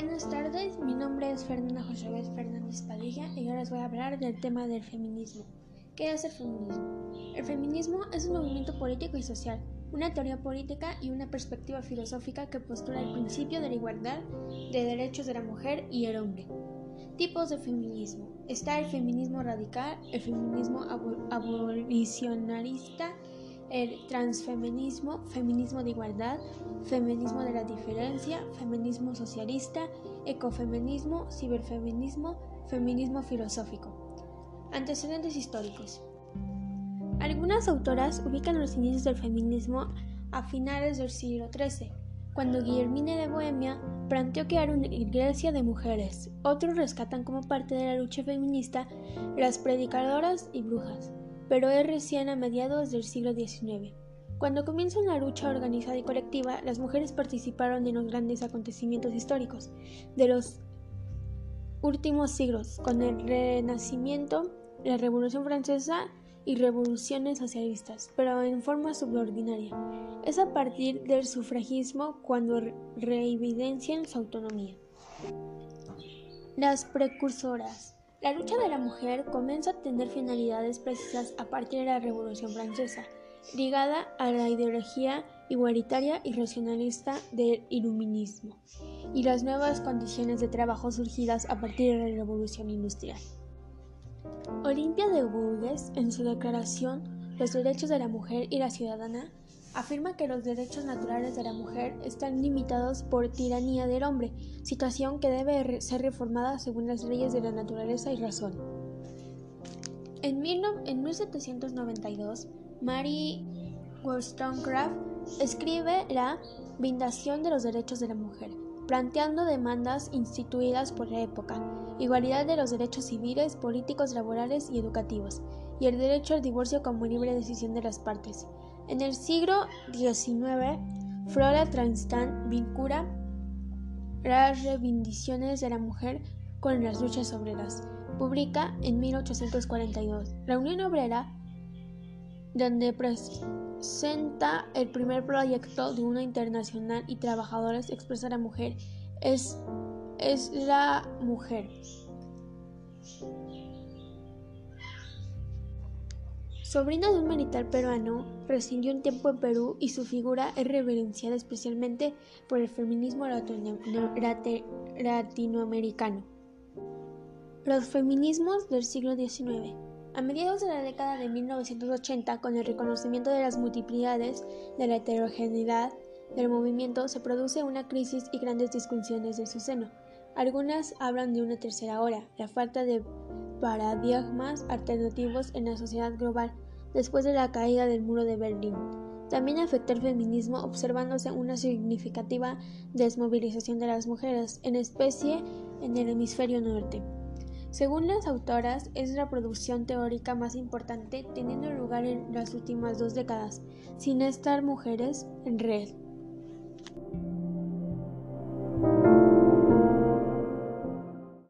Buenas tardes, mi nombre es Fernanda José Fernández Padilla y ahora les voy a hablar del tema del feminismo. ¿Qué es el feminismo? El feminismo es un movimiento político y social, una teoría política y una perspectiva filosófica que postula el principio de la igualdad de derechos de la mujer y el hombre. Tipos de feminismo. Está el feminismo radical, el feminismo abolicionarista, el transfeminismo, feminismo de igualdad, feminismo de la diferencia, feminismo socialista, ecofeminismo, ciberfeminismo, feminismo filosófico. Antecedentes históricos. Algunas autoras ubican los inicios del feminismo a finales del siglo XIII, cuando Guillermina de Bohemia planteó crear una iglesia de mujeres. Otros rescatan como parte de la lucha feminista las predicadoras y brujas pero es recién a mediados del siglo XIX. Cuando comienza la lucha organizada y colectiva, las mujeres participaron en los grandes acontecimientos históricos de los últimos siglos, con el Renacimiento, la Revolución Francesa y revoluciones socialistas, pero en forma subordinaria. Es a partir del sufragismo cuando reevidencian su autonomía. Las precursoras. La lucha de la mujer comienza a tener finalidades precisas a partir de la Revolución Francesa, ligada a la ideología igualitaria y racionalista del iluminismo y las nuevas condiciones de trabajo surgidas a partir de la Revolución Industrial. Olimpia de Bourges, en su declaración Los derechos de la mujer y la ciudadana, afirma que los derechos naturales de la mujer están limitados por tiranía del hombre, situación que debe ser reformada según las leyes de la naturaleza y razón. En, 1792, Mary Wollstonecraft escribe La Vindación de los Derechos de la Mujer, planteando demandas instituidas por la época, igualdad de los derechos civiles, políticos, laborales y educativos, y el derecho al divorcio como libre decisión de las partes. En el siglo XIX, Flora Tristan vincula las reivindicaciones de la mujer con las luchas obreras. Publica en 1842 La Unión Obrera, donde presenta el primer proyecto de una internacional y trabajadores expresa la mujer es, es la mujer. Sobrina de un militar peruano, residió un tiempo en Perú y su figura es reverenciada especialmente por el feminismo latinoamericano. Los feminismos del siglo XIX. A mediados de la década de 1980, con el reconocimiento de las multiplicidades, de la heterogeneidad del movimiento, se produce una crisis y grandes discusiones de su seno. Algunas hablan de una tercera hora, la falta de paradigmas alternativos en la sociedad global después de la caída del muro de Berlín. También afecta el feminismo observándose una significativa desmovilización de las mujeres, en especie en el hemisferio norte. Según las autoras, es la producción teórica más importante teniendo lugar en las últimas dos décadas, sin estar mujeres en red.